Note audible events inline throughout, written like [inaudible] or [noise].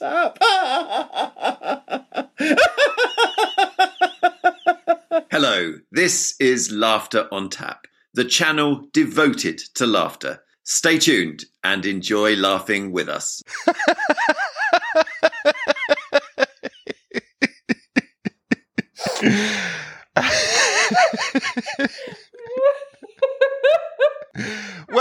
on. Hello, this is Laughter on Tap, the channel devoted to laughter. Stay tuned and enjoy laughing with us. [laughs]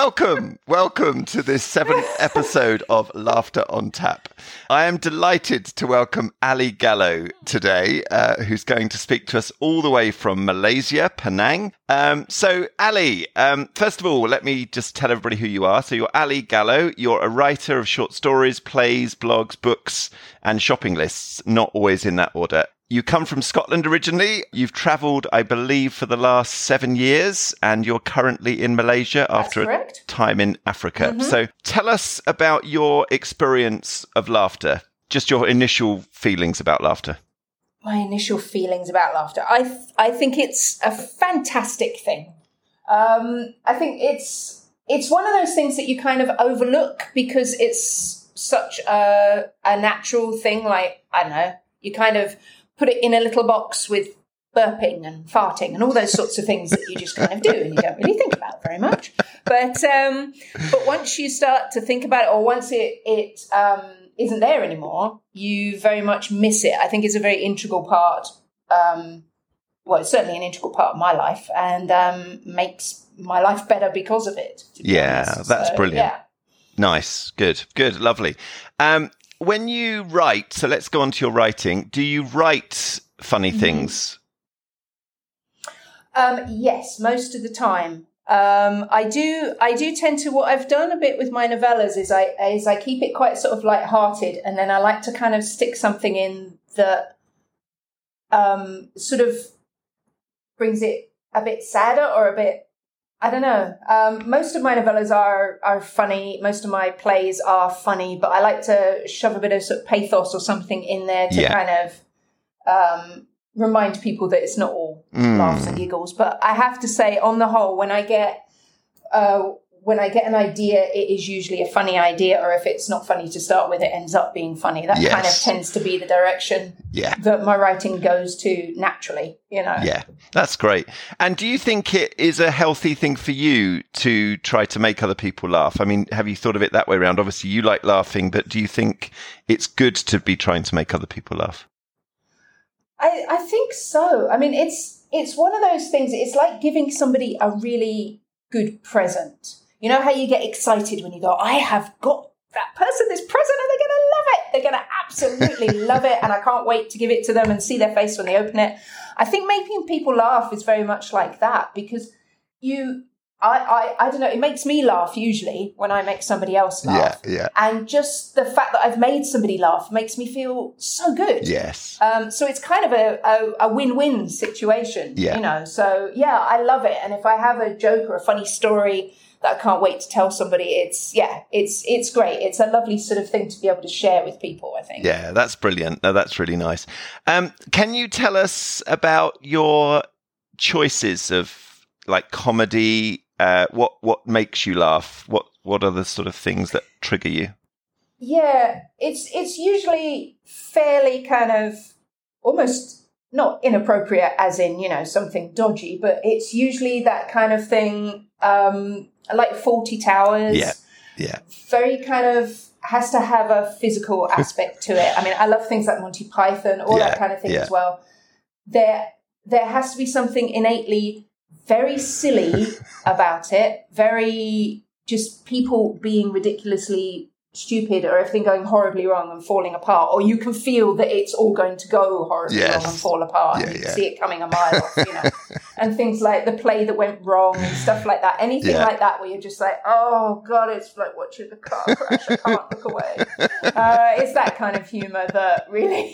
welcome, welcome to this seventh [laughs] episode of Laughter on Tap. I am delighted to welcome Ali Gallo today, uh, who's going to speak to us all the way from Malaysia, Penang. Um, so, Ali, um, first of all, let me just tell everybody who you are. So, you're Ali Gallo. You're a writer of short stories, plays, blogs, books, and shopping lists, not always in that order. You come from Scotland originally. You've travelled, I believe, for the last seven years, and you're currently in Malaysia after a time in Africa. Mm-hmm. So tell us about your experience of laughter, just your initial feelings about laughter. My initial feelings about laughter. I, th- I think it's a fantastic thing. Um, I think it's it's one of those things that you kind of overlook because it's such a, a natural thing. Like I don't know, you kind of put it in a little box with burping and farting and all those sorts of things that you just kind of do and you don't really think about very much. But um, but once you start to think about it, or once it it um, isn't there anymore, you very much miss it. I think it's a very integral part. Um, well, it's certainly an integral part of my life, and um, makes my life better because of it. Yeah, that's so, brilliant. Yeah. Nice, good, good, lovely. Um, when you write, so let's go on to your writing. Do you write funny mm-hmm. things? Um, yes, most of the time. Um, I do. I do tend to. What I've done a bit with my novellas is I is I keep it quite sort of light-hearted, and then I like to kind of stick something in that um, sort of brings it a bit sadder or a bit I don't know. Um, most of my novellas are are funny. Most of my plays are funny, but I like to shove a bit of, sort of pathos or something in there to yeah. kind of um, remind people that it's not all mm. laughs and giggles. But I have to say, on the whole, when I get uh, when I get an idea, it is usually a funny idea, or if it's not funny to start with, it ends up being funny. That yes. kind of tends to be the direction yeah. that my writing goes to naturally, you know. Yeah, that's great. And do you think it is a healthy thing for you to try to make other people laugh? I mean, have you thought of it that way around? Obviously, you like laughing, but do you think it's good to be trying to make other people laugh? I, I think so. I mean, it's it's one of those things. It's like giving somebody a really good present you know how you get excited when you go, I have got that person this present and they're going to love it. They're going to absolutely [laughs] love it. And I can't wait to give it to them and see their face when they open it. I think making people laugh is very much like that because you, I, I, I don't know, it makes me laugh usually when I make somebody else laugh. Yeah, yeah. And just the fact that I've made somebody laugh makes me feel so good. Yes. Um, so it's kind of a, a, a win-win situation, yeah. you know. So yeah, I love it. And if I have a joke or a funny story that I can't wait to tell somebody. It's yeah, it's it's great. It's a lovely sort of thing to be able to share with people. I think. Yeah, that's brilliant. No, that's really nice. Um, can you tell us about your choices of like comedy? Uh, what what makes you laugh? What what are the sort of things that trigger you? Yeah, it's it's usually fairly kind of almost not inappropriate as in you know something dodgy but it's usually that kind of thing um like Fawlty Towers yeah yeah very kind of has to have a physical aspect to it i mean i love things like monty python all yeah, that kind of thing yeah. as well there there has to be something innately very silly [laughs] about it very just people being ridiculously stupid or everything going horribly wrong and falling apart, or you can feel that it's all going to go horribly yes. wrong and fall apart. Yeah, and you yeah. see it coming a mile off, you know. [laughs] and things like the play that went wrong and stuff like that. Anything yeah. like that where you're just like, oh god, it's like watching the car crash. I can't look away. [laughs] Uh, it's that kind of humour that really.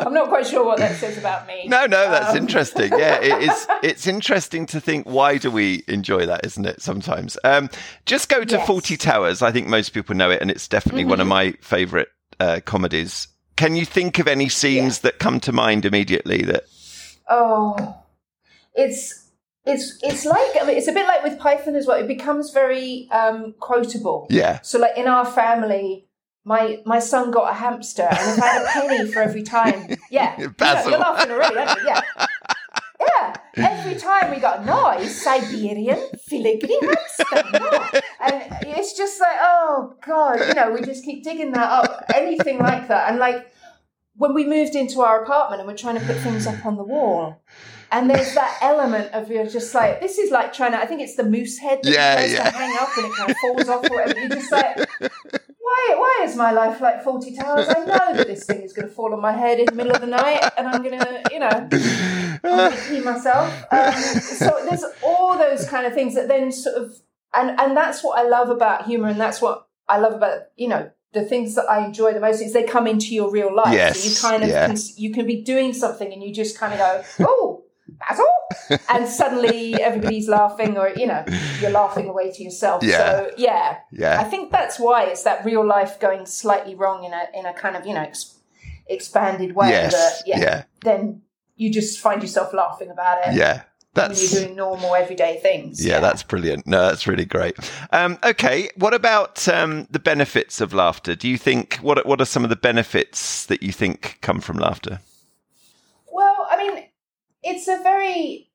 I'm not quite sure what that says about me. No, no, that's um. interesting. Yeah, it is. [laughs] It's interesting to think why do we enjoy that, isn't it? Sometimes. Um, just go to yes. Fawlty Towers. I think most people know it, and it's definitely mm-hmm. one of mm-hmm. my favourite uh, comedies. Can you think of any scenes yeah. that come to mind immediately? That oh, it's it's it's like I mean, it's a bit like with Python as well. It becomes very um, quotable. Yeah. So like in our family, my my son got a hamster, and if I had a penny for every time, [laughs] yeah, you know, you're laughing already, aren't you? Yeah, yeah. Every time we got a nice Siberian filigree hamster, no. and it's just like, oh god, you know, we just keep digging that up, anything like that, and like when we moved into our apartment and we're trying to put things up on the wall. And there's that element of you're just like, this is like trying to, I think it's the moose head that Yeah, yeah. to hang up and it kind of falls off or whatever. You're just like, why, why is my life like Fawlty Towers? I know that this thing is going to fall on my head in the middle of the night and I'm going to, you know, I'm going [laughs] to pee myself. Um, so there's all those kind of things that then sort of, and, and that's what I love about humor and that's what I love about, you know, the things that I enjoy the most is they come into your real life. Yes, So you kind of, can, you can be doing something and you just kind of go, oh, that's all. and suddenly everybody's laughing or, you know, you're laughing away to yourself. Yeah. So yeah, Yeah. I think that's why it's that real life going slightly wrong in a in a kind of you know ex- expanded way. Yes. That, yeah, Yeah. Then you just find yourself laughing about it. Yeah. When That's you're doing normal everyday things. yeah, that's brilliant. No, that's really great. Um, okay, what about um, the benefits of laughter? Do you think what what are some of the benefits that you think come from laughter? Well, I mean, it's a very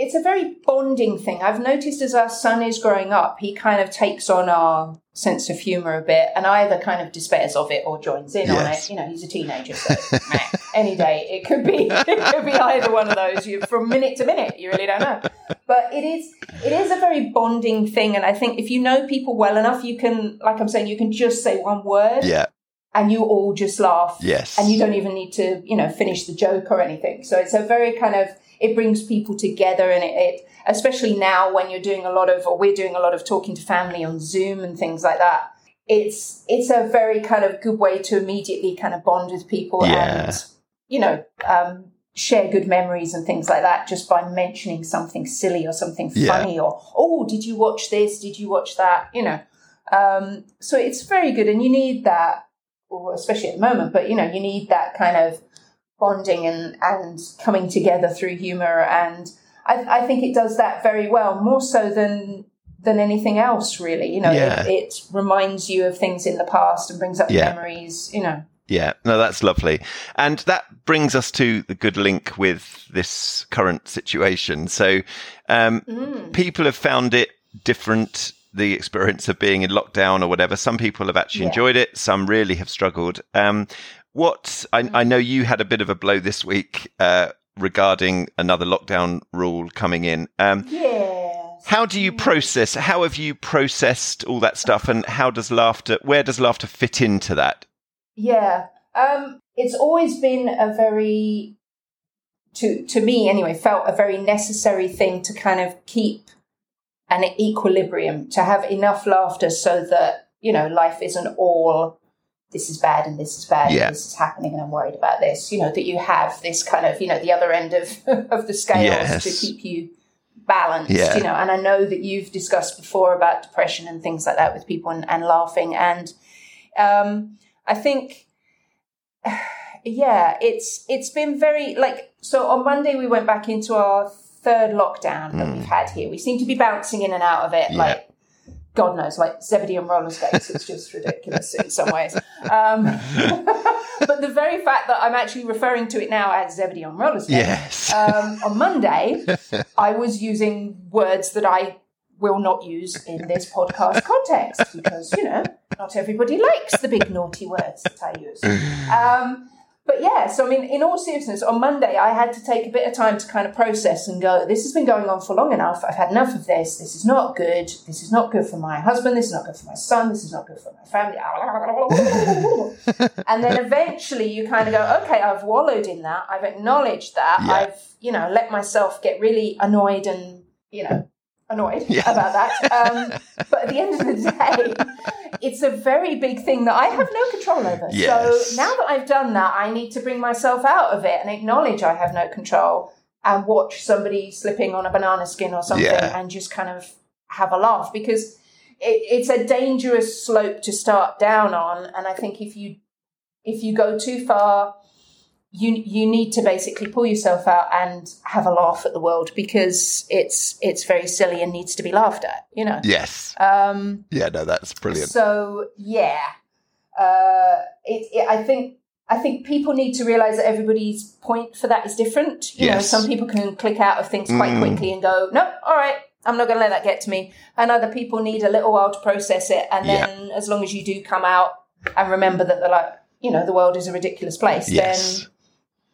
it's a very bonding thing. I've noticed as our son is growing up, he kind of takes on our sense of humor a bit and either kind of despairs of it or joins in on it. You know, he's a teenager, so [laughs] any day it could be [laughs] it could be either one of those. You from minute to minute, you really don't know. But it is it is a very bonding thing, and I think if you know people well enough, you can, like I'm saying, you can just say one word Yeah. And you all just laugh Yes. and you don't even need to you know finish the joke or anything so it's a very kind of it brings people together and it, it especially now when you're doing a lot of or we're doing a lot of talking to family on zoom and things like that it's it's a very kind of good way to immediately kind of bond with people Yeah. and you know um, share good memories and things like that just by mentioning something silly or something Yeah. funny or oh did you watch this did you watch that you know um, so it's very good and you need that especially at the moment, but you know, you need that kind of bonding and, and coming together through humor. And I, I think it does that very well, more so than than anything else, really. You know, Yeah. it, it reminds you of things in the past and brings up Yeah. memories, you know. Yeah, no, that's lovely. And that brings us to the good link with this current situation. So, um, Mm. people have found it different, the experience of being in lockdown or whatever. Some people have actually Yeah. enjoyed it, some really have struggled. Um, what I, I know you had a bit of a blow this week uh, regarding another lockdown rule coming in. Um, Yes. how do you process? How have you processed all that stuff, and how does laughter? Where does laughter fit into that? Yeah. Um, it's always been a very to to me anyway, felt a very necessary thing to kind of keep an equilibrium, to have enough laughter so that, you know, life isn't all this is bad and this is bad Yeah. and this is happening and I'm worried about this. You know, that you have this kind of, you know, the other end of [laughs] of the scales Yes. to keep you balanced, Yeah. you know, and I know that you've discussed before about depression and things like that with people and, and laughing and um, I think, [sighs] yeah, it's it's been very like so. On Monday we went back into our third lockdown that we've had here. We seem to be bouncing in and out of it, Hmm. Yeah. like God knows, like Zebedee and roller skates. It's just ridiculous in some ways. Um, [laughs] but the very fact that I'm actually referring to it now as Zebedee on roller skates. Yes. Um, [laughs] on Monday, I was using words that I will not use in this podcast context because, you know, not everybody likes the big naughty words that I use. Um, but yeah, so I mean, in all seriousness, on Monday, I had to take a bit of time to kind of process and go, this has been going on for long enough. I've had enough of this. This is not good. This is not good for my husband. This is not good for my son. This is not good for my family. [laughs] and then [laughs] eventually you kind of go, okay, I've wallowed in that. I've acknowledged that. Yeah. I've, you know, let myself get really annoyed and, you know, annoyed Yeah. about that. Um, [laughs] but at the end of the day, it's a very big thing that I have no control over. Yes. So now that I've done that, I need to bring myself out of it and acknowledge I have no control and watch somebody slipping on a banana skin or something Yeah. and just kind of have a laugh because it, it's a dangerous slope to start down on. And I think if you if you go too far, you you need to basically pull yourself out and have a laugh at the world because it's it's very silly and needs to be laughed at. You know. yes. Um, Yeah. No, that's brilliant. so yeah, Uh, it, it, I think I think people need to realize that everybody's point for that is different. You know, Yes. some people can click out of things quite Mm. quickly and go, no, all right, I'm not going to let that get to me. And other people need a little while to process it. And Yeah. then as long as you do come out and remember that the like, you know, the world is a ridiculous place, Yes. then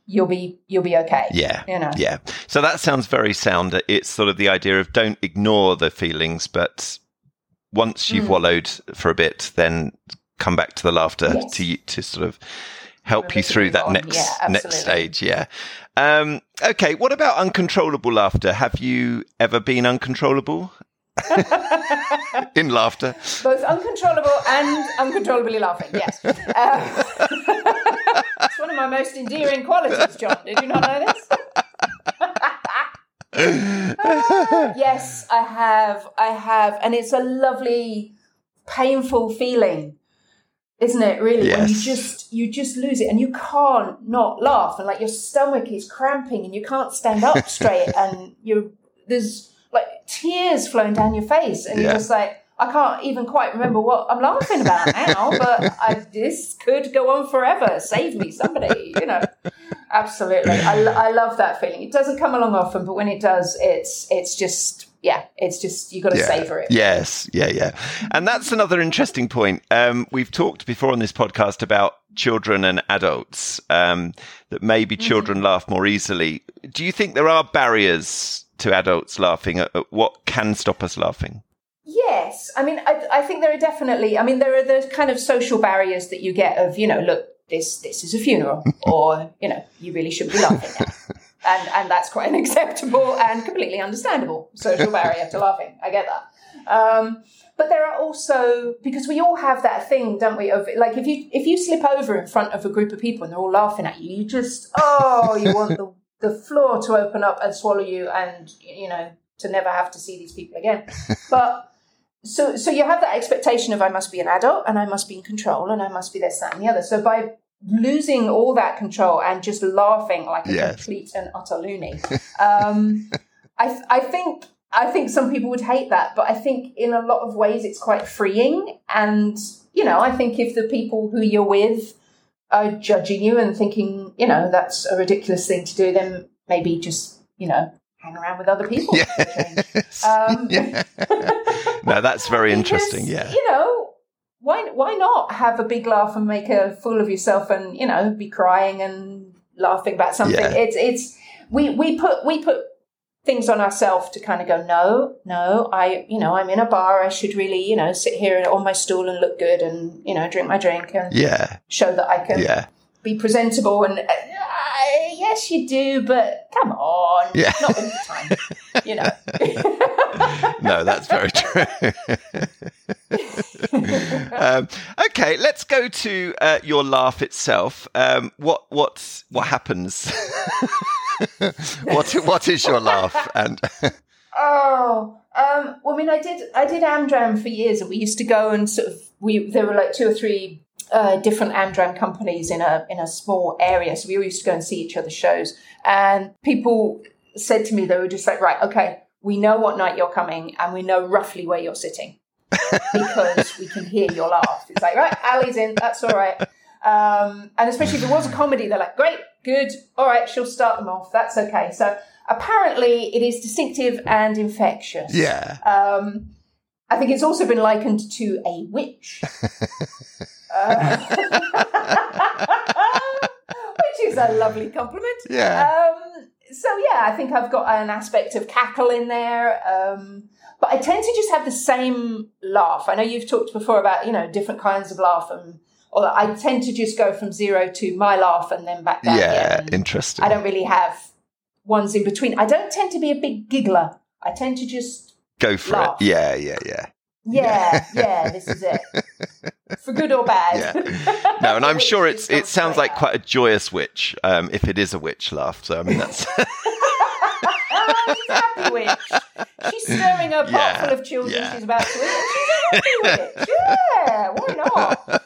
you'll be you'll be okay. Yeah. You know. Yeah. So that sounds very sound. It's sort of the idea of don't ignore the feelings, but once you've Mm. wallowed for a bit, then come back to the laughter Yes. to to sort of help you through that on. next Yeah, next stage. Yeah. Um, okay. What about uncontrollable laughter? Have you ever been uncontrollable [laughs] in laughter? Both uncontrollable and uncontrollably laughing. Yes, uh, it's [laughs] [laughs] one of my most endearing qualities, John. Did you not know this? [laughs] yes, I have. I have, and it's a lovely, painful feeling, isn't it? Really, when you just you just lose it, and you can't not laugh, and like your stomach is cramping, and you can't stand up straight, [laughs] and you there's like tears flowing down your face, and Yeah. you're just like. I can't even quite remember what I'm laughing about [laughs] now, but I, this could go on forever. Save me, somebody, you know. Absolutely, I, I love that feeling. It doesn't come along often, but when it does, it's it's just yeah, it's just you got to Yeah. savor it. Yes, yeah, yeah. And that's another interesting point. Um, we've talked before on this podcast about children and adults, um, that maybe Mm-hmm. children laugh more easily. Do you think there are barriers to adults laughing? At, at what can stop us laughing? Yes, I mean, I, I think there are definitely. I mean, there are the kind of social barriers that you get of you know, look, this this is a funeral, [laughs] or you know, you really shouldn't be laughing now. [laughs] And, and that's quite an acceptable and completely understandable social barrier to laughing. I get that. Um, but there are also because we all have that thing, don't we? Of like if you if you slip over in front of a group of people and they're all laughing at you, you just oh, you want the [laughs] the floor to open up and swallow you, and you know to never have to see these people again. But so so you have that expectation of I must be an adult and I must be in control and I must be this that and the other. So by losing all that control and just laughing like a Yes. complete and utter loony, um, [laughs] I I think I think some people would hate that, but I think in a lot of ways it's quite freeing. And you know, I think if the people who you're with are judging you and thinking, you know, that's a ridiculous thing to do, then maybe just you know hang around with other people. Yes. Um, [laughs] Yeah. [laughs] no, that's very interesting. Because, Yeah. You know, why why not have a big laugh and make a fool of yourself and, you know, be crying and laughing about something. Yeah. It's it's we we put we put things on ourselves to kind of go, no, no, I you know, I'm in a bar, I should really, you know, sit here on my stool and look good and, you know, drink my drink and Yeah. show that I can Yeah. Be presentable and uh, yes you do, but come on. Yeah. Not all the time. You know. [laughs] no, that's very true. [laughs] um, okay, let's go to uh, your laugh itself. Um, what what what happens? [laughs] what what is your laugh? And Oh, um, well, I mean, I did, I did Amdram for years, and we used to go and sort of, we there were like two or three uh, different Amdram companies in a in a small area, so we all used to go and see each other's shows, and people said to me they were just like, right, okay, we know what night you're coming, and we know roughly where you're sitting [laughs] because we can hear your laugh. It's like, right, Ali's in, that's all right. Um, and especially if it was a comedy, they're like, great, good, all right, she'll start them off. That's okay. So apparently, it is distinctive and infectious. yeah, Um, I think it's also been likened to a witch. [laughs] Uh, [laughs] which is a lovely compliment. yeah, Um, so yeah, I think I've got an aspect of cackle in there. Um, but I tend to just have the same laugh. I know you've talked before about, you know, different kinds of laugh and or I tend to just go from zero to my laugh and then back down yeah. again. Interesting. I don't really have ones in between. I don't tend to be a big giggler. I tend to just Go for laugh. it. Yeah, yeah, yeah. Yeah, yeah, this is it. [laughs] For good or bad. Yeah. [laughs] No, and I'm sure it's it sounds like out. quite a joyous witch, um, if it is a witch laugh. So I mean that's [laughs] she's happy witch. She's stirring her pot Yeah, full of children yeah. she's about to eat. She's a happy witch. Yeah, why not?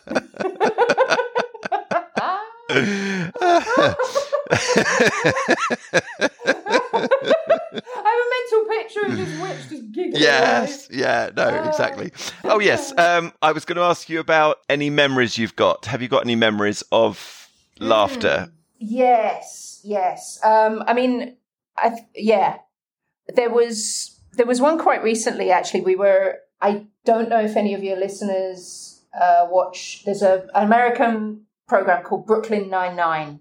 [laughs] I have a mental picture of this witch just giggling Yes, yeah, no, exactly. Oh, yes. Um, I was going to ask you about any memories you've got. Have you got any memories of laughter? Yes, yes. Um, I mean, I th- yeah, there was there was one quite recently. Actually, we were. I don't know if any of your listeners uh, watch. There's a an American program called Brooklyn Nine Nine,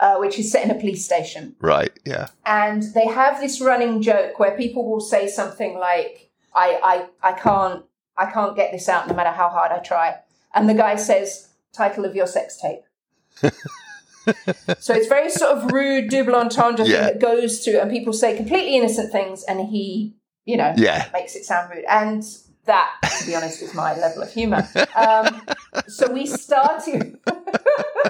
uh, which is set in a police station. Right, yeah. And they have this running joke where people will say something like, I, I, I can't I can't get this out no matter how hard I try. And the guy says, title of your sex tape. [laughs] so it's very sort of rude double entendre Yeah. thing that goes through and people say completely innocent things and he, you know, Yeah. makes it sound rude. And that, to be honest, is my level of humour. [laughs] Um, so we started [laughs]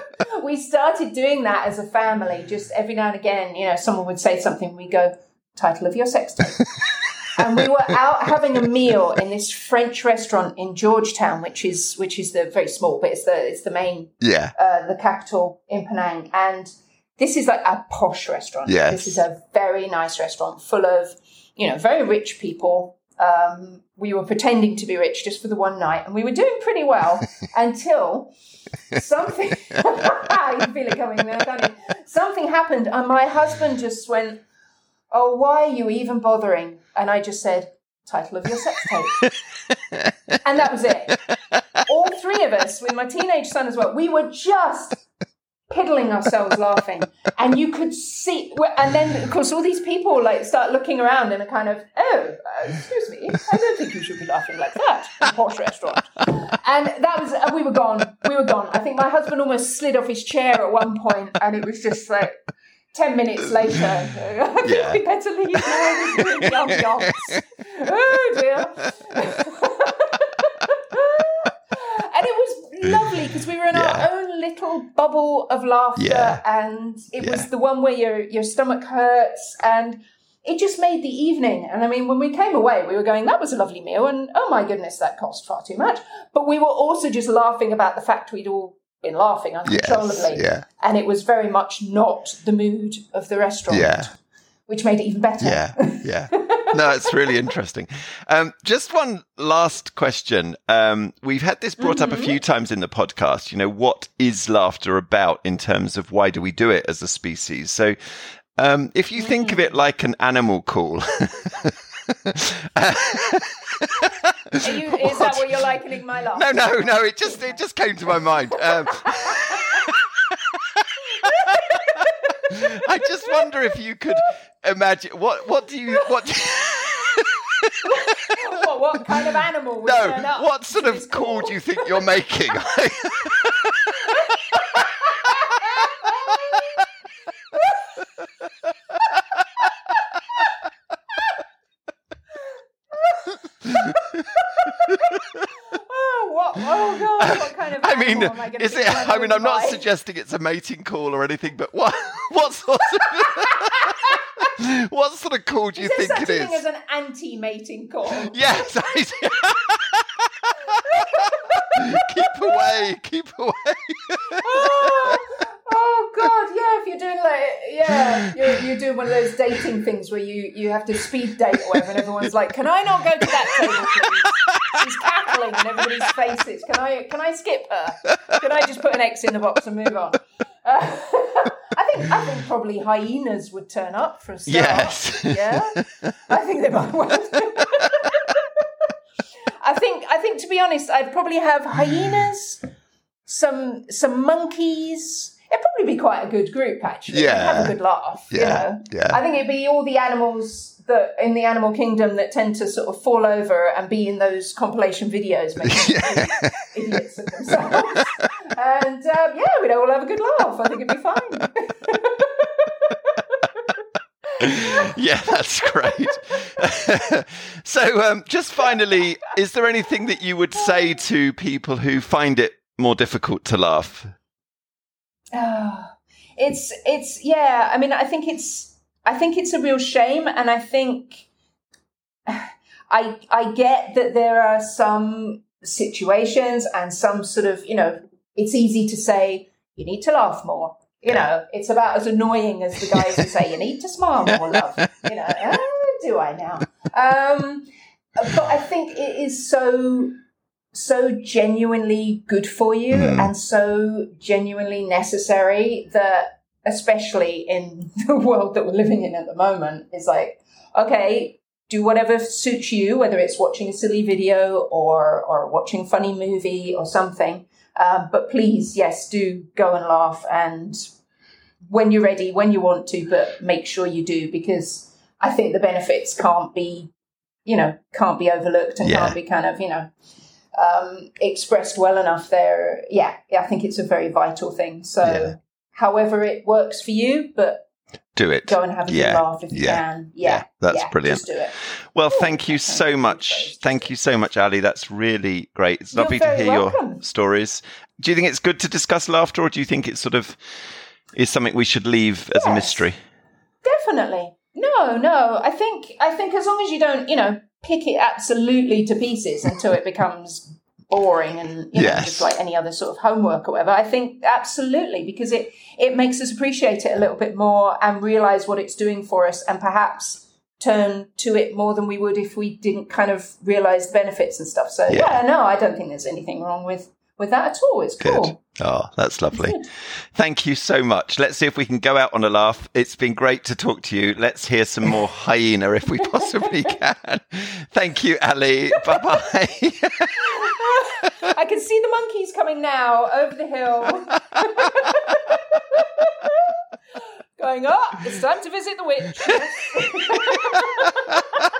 we started doing that as a family. Just every now and again, you know, someone would say something, we go, title of your sex tape. [laughs] and we were out having a meal in this French restaurant in Georgetown, which is which is the very small, but it's the it's the main Yeah, uh, the capital in Penang, and this is like a posh restaurant. Yes. This is a very nice restaurant full of, you know, very rich people. Um, we were pretending to be rich just for the one night, and we were doing pretty well [laughs] until something. [laughs] you feel it coming now, can't you? Something happened, and my husband just went, "Oh, why are you even bothering?" And I just said, "Title of your sex tape," and that was it all three of us, with my teenage son as well, we were just piddling ourselves laughing, and you could see. And then, of course, all these people like start looking around in a kind of, "Oh, uh, excuse me, I don't think you should be laughing like that in a posh restaurant." And that was, and we were gone. We were gone. I think my husband almost slid off his chair at one point, and it was just like. Ten minutes later, I [laughs] think Yeah. we better leave now. We're yum yums. [laughs] Oh dear. and it was lovely because we were in Yeah. our own little bubble of laughter, Yeah. and it Yeah. was the one where your your stomach hurts, and it just made the evening. And I mean, when we came away, we were going, "That was a lovely meal," and oh my goodness, that cost far too much. But we were also just laughing about the fact we'd all been laughing uncontrollably, yes, and it was very much not the mood of the restaurant, which made it even better. yeah, yeah. [laughs] No, it's really interesting. Um, just one last question. Um, we've had this brought up a few times in the podcast. You know, what is laughter about in terms of why do we do it as a species? So, um, if you think of it like an animal call, Are you, is that what you're likening my [laughs] laugh? no, no, no, it just it just came to my mind. Um, [laughs] I just wonder if you could imagine what what do you what [laughs] do what, what kind of animal would turn no up what sort of call do you think you're making? Oh, what? Oh What kind of? I mean, is it? I mean, I'm not suggesting it's a mating call or anything, but what [laughs] what sort of [laughs] [laughs] what sort of call do you Is think such it a thing is? as an anti-mating call? [laughs] Yes, [laughs] keep away, keep away. oh, oh God! Yeah, if you're doing like yeah, you're, you're doing one of those dating things where you you have to speed date or whatever, and everyone's like, "Can I not go to that table, please?" She's cackling in everybody's faces. Can I can I skip her? Can I just put an X in the box and move on? Uh, [laughs] I think I think probably hyenas would turn up for a start. Yes. Yeah, I think they might. well do. [laughs] I think I think to be honest, I'd probably have hyenas, some some monkeys. It'd probably be quite a good group actually. Yeah. have a good laugh. you Yeah, know? yeah. I think it'd be all the animals that in the animal kingdom that tend to sort of fall over and be in those compilation videos making [laughs] idiots of themselves. And um, yeah, we'd all have a good laugh. I think it'd be fine. [laughs] yeah, that's great. [laughs] so, um, just finally, is there anything that you would say to people who find it more difficult to laugh? Ah, it's it's yeah. I mean, I think it's I think it's a real shame, and I think [sighs] I I get that there are some situations and some sort of you know it's easy to say you need to laugh more. You know, it's about as annoying as the guys who say you need to smile more, love. You know, "Ah, do I now? Um, but I think it is so so genuinely good for you Mm. and so genuinely necessary that especially in [laughs] the world that we're living in at the moment is like okay do whatever suits you whether it's watching a silly video or or watching a funny movie or something um, but please yes do go and laugh and when you're ready when you want to but make sure you do because i think the benefits can't be you know can't be overlooked and Yeah. can't be kind of you know um, expressed well enough there yeah, yeah i think it's a very vital thing so Yeah. however it works for you but Do it. go and have a Yeah. good laugh if you Yeah. can yeah, That's yeah, brilliant. just do it Well, Ooh, thank you so much. Thank you so much, Ali. That's really great. It's You're lovely to hear your stories. Do you think it's good to discuss laughter, or do you think it's sort of is something we should leave as a mystery? Definitely. No, no. I think I think as long as you don't, you know, pick it absolutely to pieces until it becomes boring and you know, Yes. just like any other sort of homework or whatever. I think absolutely because it it makes us appreciate it a little bit more and realize what it's doing for us and perhaps turn to it more than we would if we didn't kind of realize the benefits and stuff. So Yeah. yeah, no, I don't think there's anything wrong with with that at all. It's Good. cool. Oh, that's lovely. Thank you so much. Let's see if we can go out on a laugh. It's been great to talk to you. Let's hear some more [laughs] hyena if we possibly can. Thank you, Ali. Bye bye. [laughs] I can see the monkeys coming now over the hill. [laughs] Going up. It's time to visit the witch. [laughs]